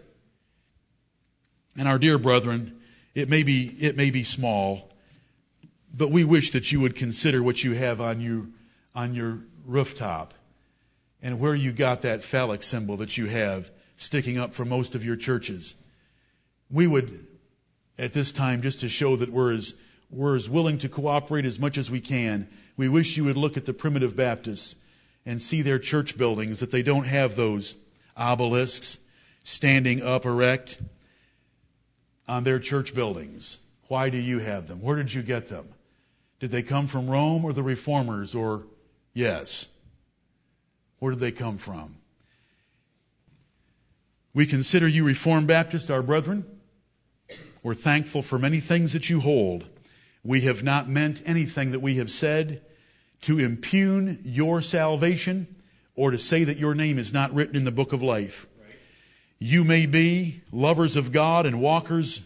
And our dear brethren, it may be, it may be small, but we wish that you would consider what you have on you, on your rooftop and where you got that phallic symbol that you have sticking up for most of your churches we would, at this time, just to show that we're as, we're as willing to cooperate as much as we can, we wish you would look at the primitive Baptists and see their church buildings, that they don't have those obelisks standing up erect on their church buildings. Why do you have them? Where did you get them? Did they come from Rome or the reformers or yes? Where did they come from? We consider you Reformed Baptists our brethren. We're thankful for many things that you hold. We have not meant anything that we have said to impugn your salvation or to say that your name is not written in the book of life. You may be lovers of God and walkers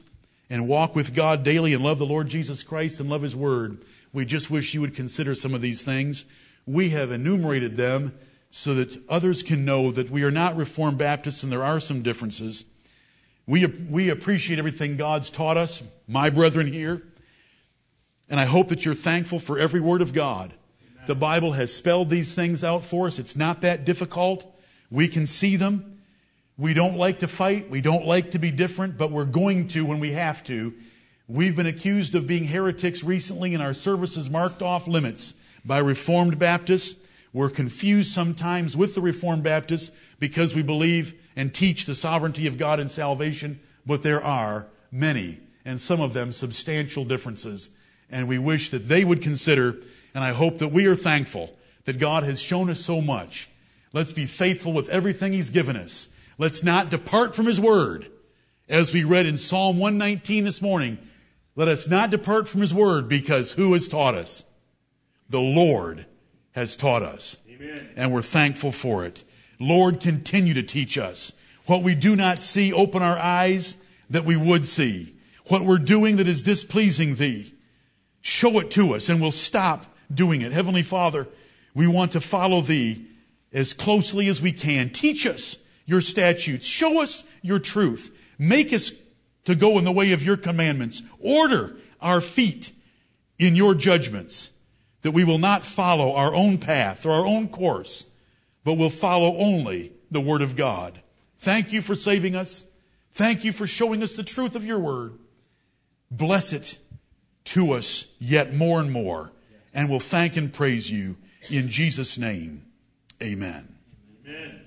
and walk with God daily and love the Lord Jesus Christ and love His Word. We just wish you would consider some of these things. We have enumerated them so that others can know that we are not Reformed Baptists and there are some differences. We, we appreciate everything God's taught us, my brethren here. And I hope that you're thankful for every word of God. The Bible has spelled these things out for us. It's not that difficult. We can see them. We don't like to fight. We don't like to be different, but we're going to when we have to. We've been accused of being heretics recently, and our services marked off limits by Reformed Baptists. We're confused sometimes with the Reformed Baptists because we believe and teach the sovereignty of God in salvation, but there are many, and some of them substantial differences. And we wish that they would consider, and I hope that we are thankful that God has shown us so much. Let's be faithful with everything He's given us. Let's not depart from His Word. As we read in Psalm 119 this morning, let us not depart from His Word because who has taught us? The Lord has taught us. Amen. And we're thankful for it. Lord, continue to teach us. What we do not see, open our eyes that we would see. What we're doing that is displeasing thee, show it to us and we'll stop doing it. Heavenly Father, we want to follow thee as closely as we can. Teach us your statutes. Show us your truth. Make us to go in the way of your commandments. Order our feet in your judgments that we will not follow our own path or our own course, but will follow only the Word of God. Thank you for saving us. Thank you for showing us the truth of your Word. Bless it to us yet more and more and will thank and praise you in Jesus' name. Amen. Amen.